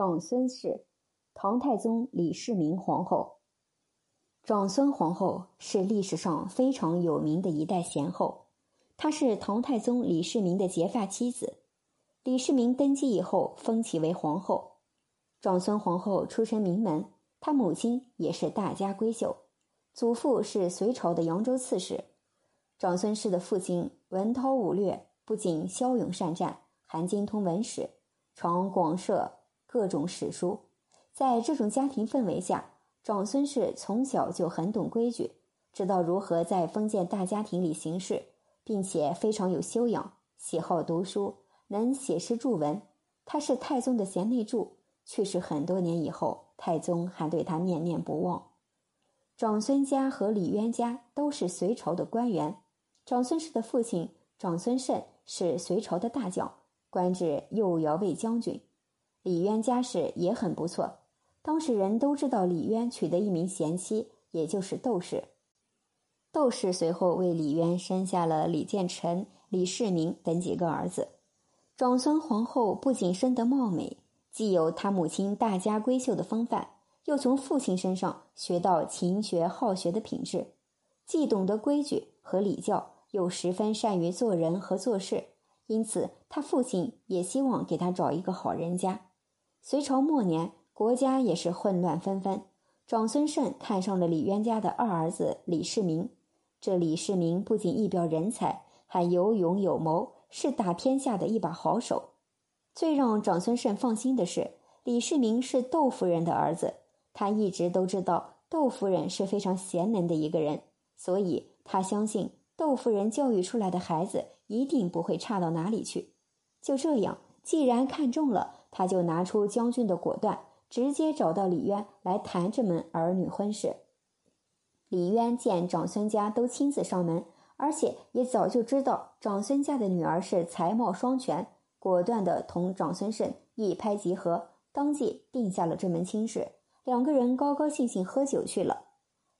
长孙氏，唐太宗李世民皇后。长孙皇后是历史上非常有名的一代贤后，她是唐太宗李世民的结发妻子。李世民登基以后，封其为皇后。长孙皇后出身名门，她母亲也是大家闺秀，祖父是隋朝的扬州刺史。长孙氏的父亲文韬武略，不仅骁勇善战，还精通文史，常广设各种史书。在这种家庭氛围下，长孙氏从小就很懂规矩，知道如何在封建大家庭里行事，并且非常有修养，喜好读书，能写诗著文。他是太宗的贤内助，去世很多年以后，太宗还对他念念不忘。长孙家和李渊家都是隋朝的官员。长孙氏的父亲长孙晟是隋朝的大将，官至右摇卫将军。李渊家世也很不错，当时人都知道李渊娶的一名贤妻，也就是窦氏。窦氏随后为李渊生下了李建成、李世民等几个儿子。长孙皇后不仅生得貌美，既有她母亲大家闺秀的风范，又从父亲身上学到勤学好学的品质，既懂得规矩和礼教。又十分善于做人和做事，因此他父亲也希望给他找一个好人家。隋朝末年，国家也是混乱纷纷。长孙晟看上了李渊家的二儿子李世民。这李世民不仅一表人才，还有勇有谋，是打天下的一把好手。最让长孙晟放心的是，李世民是窦夫人的儿子，他一直都知道窦夫人是非常贤能的一个人，所以他相信。窦夫人教育出来的孩子一定不会差到哪里去。就这样，既然看中了，他就拿出将军的果断，直接找到李渊来谈这门儿女婚事。李渊见长孙家都亲自上门，而且也早就知道长孙家的女儿是才貌双全，果断的同长孙晟一拍即合，当即定下了这门亲事。两个人高高兴兴喝酒去了。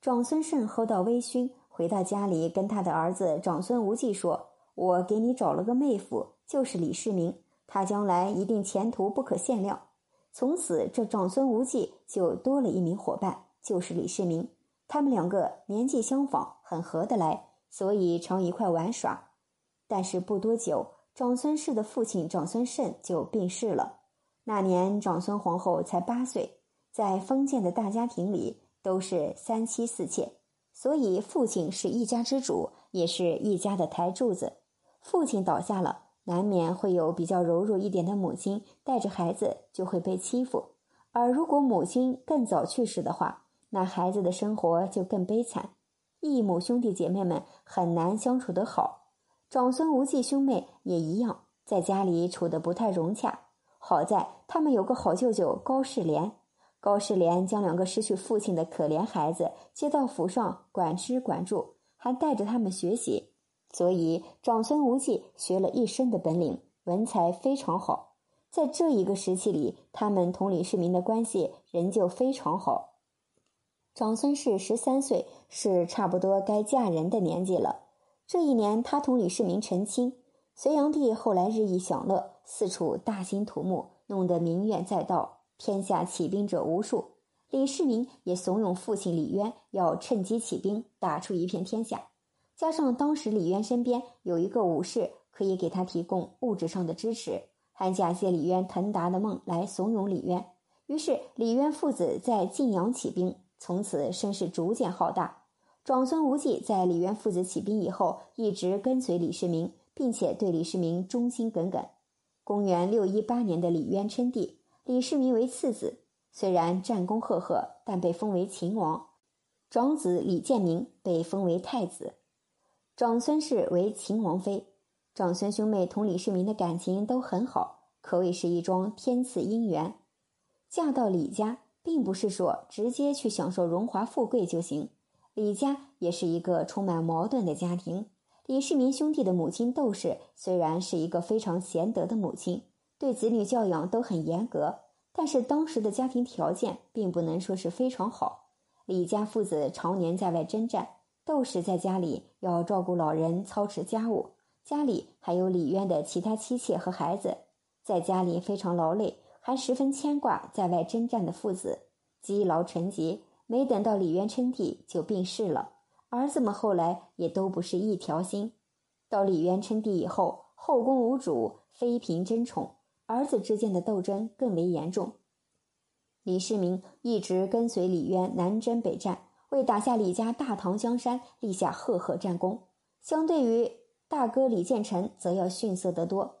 长孙晟喝到微醺。回到家里，跟他的儿子长孙无忌说：“我给你找了个妹夫，就是李世民，他将来一定前途不可限量。”从此，这长孙无忌就多了一名伙伴，就是李世民。他们两个年纪相仿，很合得来，所以常一块玩耍。但是不多久，长孙氏的父亲长孙晟就病逝了。那年，长孙皇后才八岁，在封建的大家庭里，都是三妻四妾。所以，父亲是一家之主，也是一家的台柱子。父亲倒下了，难免会有比较柔弱一点的母亲带着孩子就会被欺负。而如果母亲更早去世的话，那孩子的生活就更悲惨，异母兄弟姐妹们很难相处得好。长孙无忌兄妹也一样，在家里处得不太融洽。好在他们有个好舅舅高士廉。高士廉将两个失去父亲的可怜孩子接到府上管吃管住，还带着他们学习，所以长孙无忌学了一身的本领，文才非常好。在这一个时期里，他们同李世民的关系仍旧非常好。长孙氏十三岁，是差不多该嫁人的年纪了。这一年，他同李世民成亲。隋炀帝后来日益享乐，四处大兴土木，弄得民怨载道。天下起兵者无数，李世民也怂恿父亲李渊要趁机起兵，打出一片天下。加上当时李渊身边有一个武士可以给他提供物质上的支持，还假借李渊腾达的梦来怂恿李渊。于是李渊父子在晋阳起兵，从此声势逐渐浩大。长孙无忌在李渊父子起兵以后，一直跟随李世民，并且对李世民忠心耿耿。公元六一八年的李渊称帝。李世民为次子，虽然战功赫赫，但被封为秦王。长子李建明被封为太子，长孙氏为秦王妃。长孙兄妹同李世民的感情都很好，可谓是一桩天赐姻缘。嫁到李家，并不是说直接去享受荣华富贵就行。李家也是一个充满矛盾的家庭。李世民兄弟的母亲窦氏，虽然是一个非常贤德的母亲。对子女教养都很严格，但是当时的家庭条件并不能说是非常好。李家父子常年在外征战，窦氏在家里要照顾老人、操持家务，家里还有李渊的其他妻妾和孩子，在家里非常劳累，还十分牵挂在外征战的父子，积劳成疾，没等到李渊称帝就病逝了。儿子们后来也都不是一条心。到李渊称帝以后，后宫无主，妃嫔争宠，儿子之间的斗争更为严重。李世民一直跟随李渊南征北战，为打下李家大唐江山立下赫赫战功。相对于大哥李建成，则要逊色得多。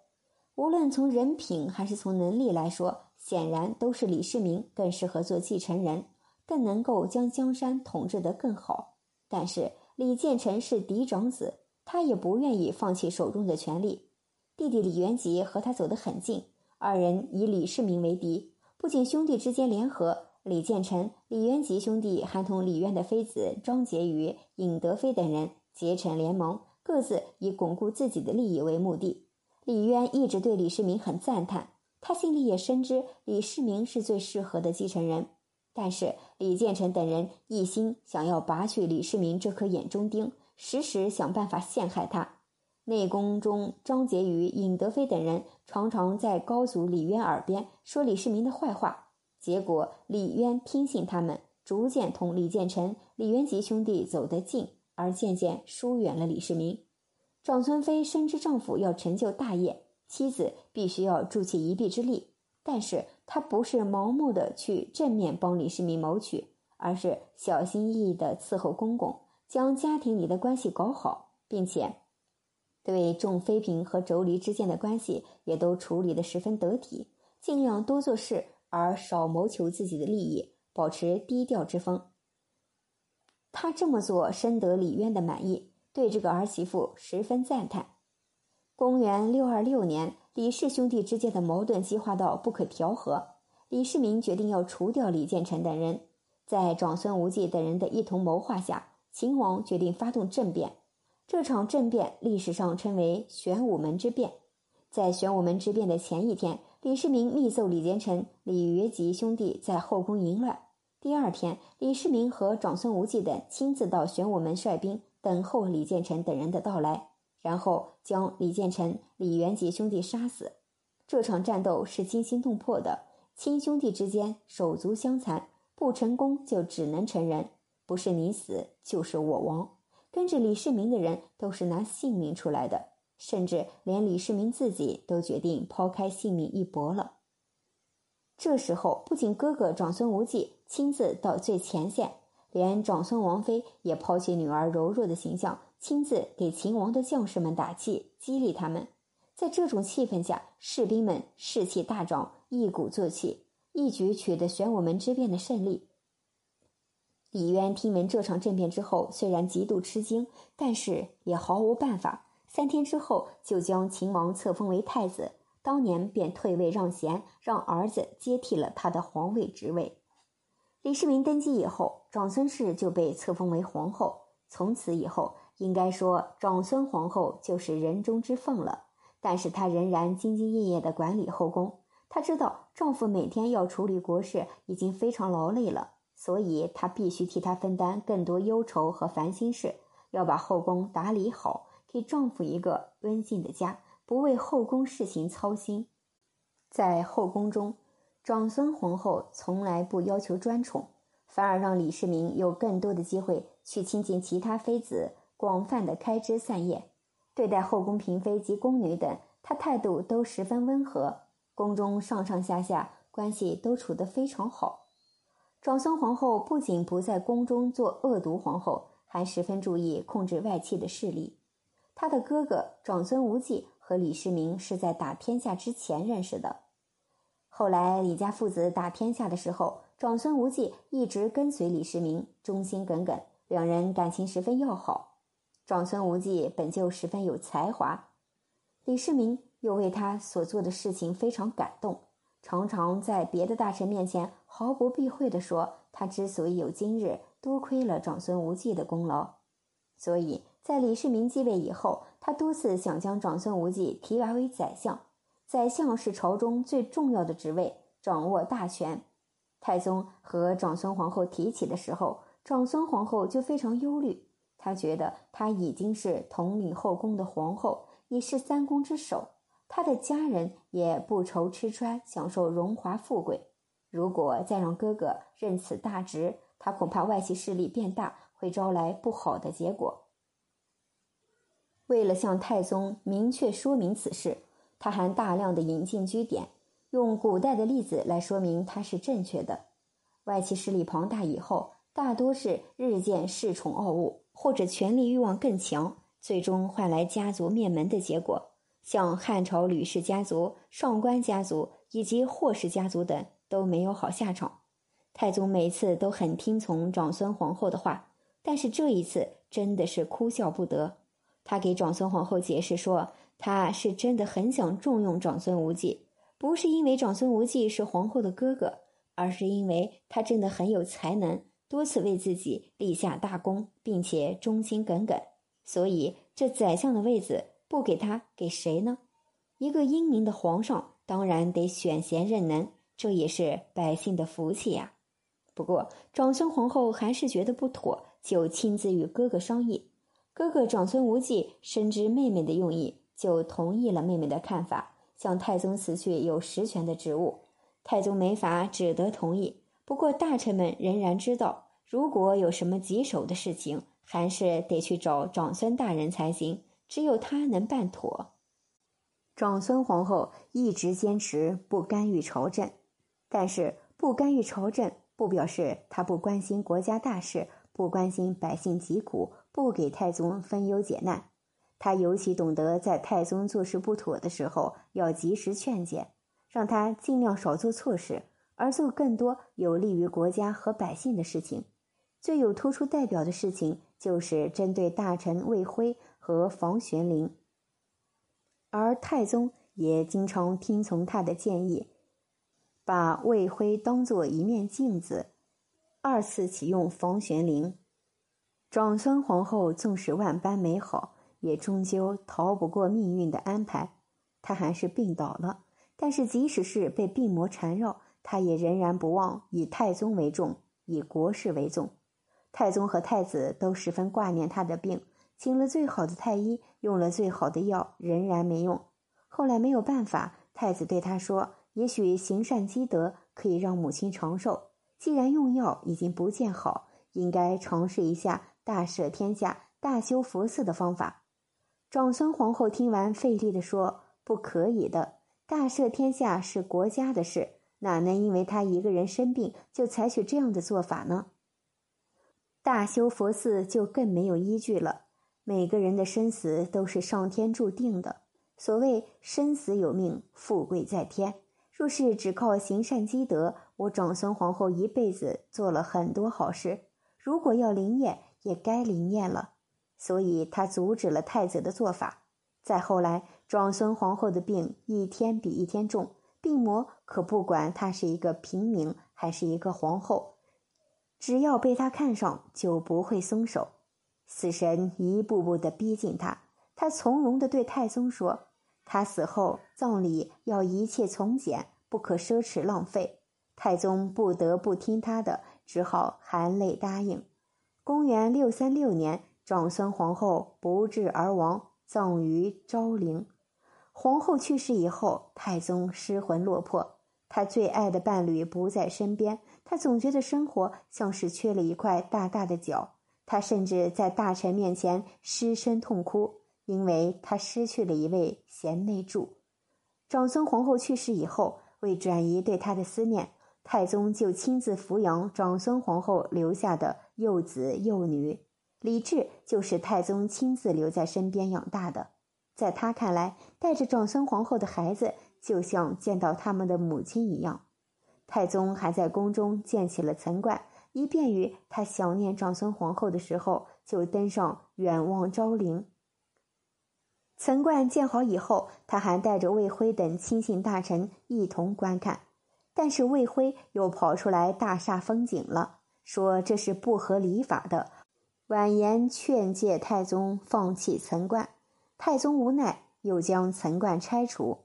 无论从人品还是从能力来说，显然都是李世民更适合做继承人，更能够将江山统治得更好。但是李建成是嫡长子，他也不愿意放弃手中的权力。弟弟李元吉和他走得很近，二人以李世民为敌。不仅兄弟之间联合，李建成、李元吉兄弟还同李渊的妃子张婕妤、尹德妃等人结成联盟，各自以巩固自己的利益为目的。李渊一直对李世民很赞叹，他心里也深知李世民是最适合的继承人。但是李建成等人一心想要拔去李世民这颗眼中钉，时时想办法陷害他。内宫中，张婕妤、尹德妃等人常常在高祖李渊耳边说李世民的坏话，结果李渊听信他们，逐渐同李建成、李元吉兄弟走得近，而渐渐疏远了李世民。长孙妃深知丈夫要成就大业，妻子必须要助其一臂之力，但是她不是盲目的去正面帮李世民谋取，而是小心翼翼的伺候公公，将家庭里的关系搞好，并且。对众妃嫔和妯娌之间的关系也都处理得十分得体，尽量多做事而少谋求自己的利益，保持低调之风。他这么做深得李渊的满意，对这个儿媳妇十分赞叹。公元六二六年，李氏兄弟之间的矛盾激化到不可调和，李世民决定要除掉李建成等人。在长孙无忌等人的一同谋划下，秦王决定发动政变。这场政变历史上称为玄武门之变。在玄武门之变的前一天，李世民密奏李建成、李元吉兄弟在后宫淫乱。第二天，李世民和长孙无忌等亲自到玄武门率兵，等候李建成等人的到来，然后将李建成、李元吉兄弟杀死。这场战斗是惊心动魄的，亲兄弟之间手足相残，不成功就只能成仁，不是你死就是我亡。跟着李世民的人都是拿性命出来的，甚至连李世民自己都决定抛开性命一搏了。这时候，不仅哥哥长孙无忌亲自到最前线，连长孙王妃也抛弃女儿柔弱的形象，亲自给秦王的将士们打气，激励他们。在这种气氛下，士兵们士气大涨，一鼓作气，一举取得玄武门之变的胜利。李渊听闻这场政变之后，虽然极度吃惊，但是也毫无办法。三天之后，就将秦王册封为太子，当年便退位让贤，让儿子接替了他的皇位职位。李世民登基以后，长孙氏就被册封为皇后。从此以后，应该说长孙皇后就是人中之凤了。但是她仍然兢兢业业地管理后宫。她知道丈夫每天要处理国事，已经非常劳累了。所以，她必须替他分担更多忧愁和烦心事，要把后宫打理好，给丈夫一个温馨的家，不为后宫事情操心。在后宫中，长孙皇后从来不要求专宠，反而让李世民有更多的机会去亲近其他妃子，广泛的开枝散叶。对待后宫嫔妃及宫女等，她态度都十分温和，宫中上上下下关系都处得非常好。长孙皇后不仅不在宫中做恶毒皇后，还十分注意控制外戚的势力。他的哥哥长孙无忌和李世民是在打天下之前认识的。后来李家父子打天下的时候，长孙无忌一直跟随李世民，忠心耿耿，两人感情十分要好。长孙无忌本就十分有才华，李世民又为他所做的事情非常感动。常常在别的大臣面前毫不避讳地说：“他之所以有今日，多亏了长孙无忌的功劳。”所以在李世民继位以后，他多次想将长孙无忌提拔为宰相。宰相是朝中最重要的职位，掌握大权。太宗和长孙皇后提起的时候，长孙皇后就非常忧虑。她觉得她已经是统领后宫的皇后，已是三公之首。她的家人也不愁吃穿，享受荣华富贵。如果再让哥哥任此大职，他恐怕外戚势力变大，会招来不好的结果。为了向太宗明确说明此事，他还大量的引进据典，用古代的例子来说明他是正确的。外戚势力庞大以后，大多是日渐恃宠傲物，或者权力欲望更强，最终换来家族灭门的结果。像汉朝吕氏家族、上官家族以及霍氏家族等都没有好下场。太宗每次都很听从长孙皇后的话，但是这一次真的是哭笑不得。他给长孙皇后解释说，他是真的很想重用长孙无忌，不是因为长孙无忌是皇后的哥哥，而是因为他真的很有才能，多次为自己立下大功，并且忠心耿耿。所以这宰相的位子不给他，给谁呢？一个英明的皇上当然得选贤任能，这也是百姓的福气呀。不过长孙皇后还是觉得不妥，就亲自与哥哥商议。哥哥长孙无忌深知妹妹的用意，就同意了妹妹的看法，向太宗辞去有实权的职务。太宗没法，只得同意。不过大臣们仍然知道，如果有什么棘手的事情，还是得去找长孙大人才行，只有他能办妥。长孙皇后一直坚持不干预朝政，但是不干预朝政不表示她不关心国家大事，不关心百姓疾苦。不给太宗分忧解难，他尤其懂得在太宗做事不妥的时候要及时劝谏，让他尽量少做错事，而做更多有利于国家和百姓的事情。最有突出代表的事情就是针对大臣魏辉和房玄龄，而太宗也经常听从他的建议，把魏辉当做一面镜子，二次启用房玄龄。长孙皇后纵使万般美好，也终究逃不过命运的安排。她还是病倒了，但是即使是被病魔缠绕，她也仍然不忘以太宗为重，以国事为重。太宗和太子都十分挂念她的病，请了最好的太医，用了最好的药，仍然没用。后来没有办法，太子对他说：“也许行善积德可以让母亲长寿。既然用药已经不见好，应该尝试一下。”大赦天下、大修佛寺的方法，长孙皇后听完，费力地说：“不可以的，大赦天下是国家的事，哪能因为他一个人生病就采取这样的做法呢？大修佛寺就更没有依据了。每个人的生死都是上天注定的，所谓生死有命，富贵在天。若是只靠行善积德，我长孙皇后一辈子做了很多好事，如果要灵验。”也该灵验了，所以他阻止了太子的做法。再后来，庄孙皇后的病一天比一天重，病魔可不管她是一个平民还是一个皇后，只要被他看上，就不会松手。死神一步步的逼近他，他从容的对太宗说：“他死后葬礼要一切从简，不可奢侈浪费。”太宗不得不听他的，只好含泪答应。公元六三六年，长孙皇后不治而亡，葬于昭陵。皇后去世以后，太宗失魂落魄，他最爱的伴侣不在身边，他总觉得生活像是缺了一块大大的角。他甚至在大臣面前失声痛哭，因为他失去了一位贤内助。长孙皇后去世以后，为转移对他的思念。太宗就亲自抚养长孙皇后留下的幼子幼女，李治就是太宗亲自留在身边养大的。在他看来，带着长孙皇后的孩子就像见到他们的母亲一样。太宗还在宫中建起了岑观，以便于他想念长孙皇后的时候就登上远望昭陵。岑观建好以后，他还带着魏辉等亲信大臣一同观看。但是魏辉又跑出来大煞风景了，说这是不合礼法的，婉言劝诫太宗放弃岑观。太宗无奈，又将岑观拆除。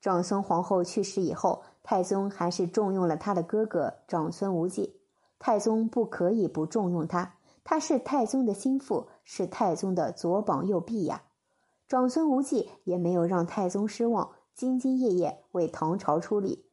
长孙皇后去世以后，太宗还是重用了他的哥哥长孙无忌。太宗不可以不重用他，他是太宗的心腹，是太宗的左膀右臂呀。长孙无忌也没有让太宗失望，兢兢业业为唐朝出力。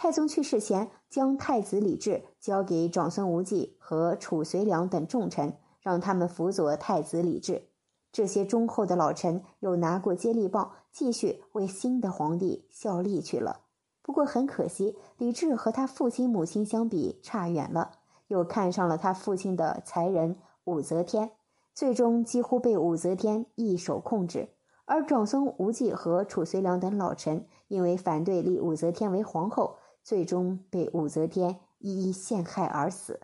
太宗去世前，将太子李治交给长孙无忌和褚遂良等重臣，让他们辅佐太子李治。这些忠厚的老臣又拿过接力棒，继续为新的皇帝效力去了。不过很可惜，李治和他父亲母亲相比差远了，又看上了他父亲的才人武则天，最终几乎被武则天一手控制。而长孙无忌和褚遂良等老臣因为反对立武则天为皇后。最终被武则天一一陷害而死。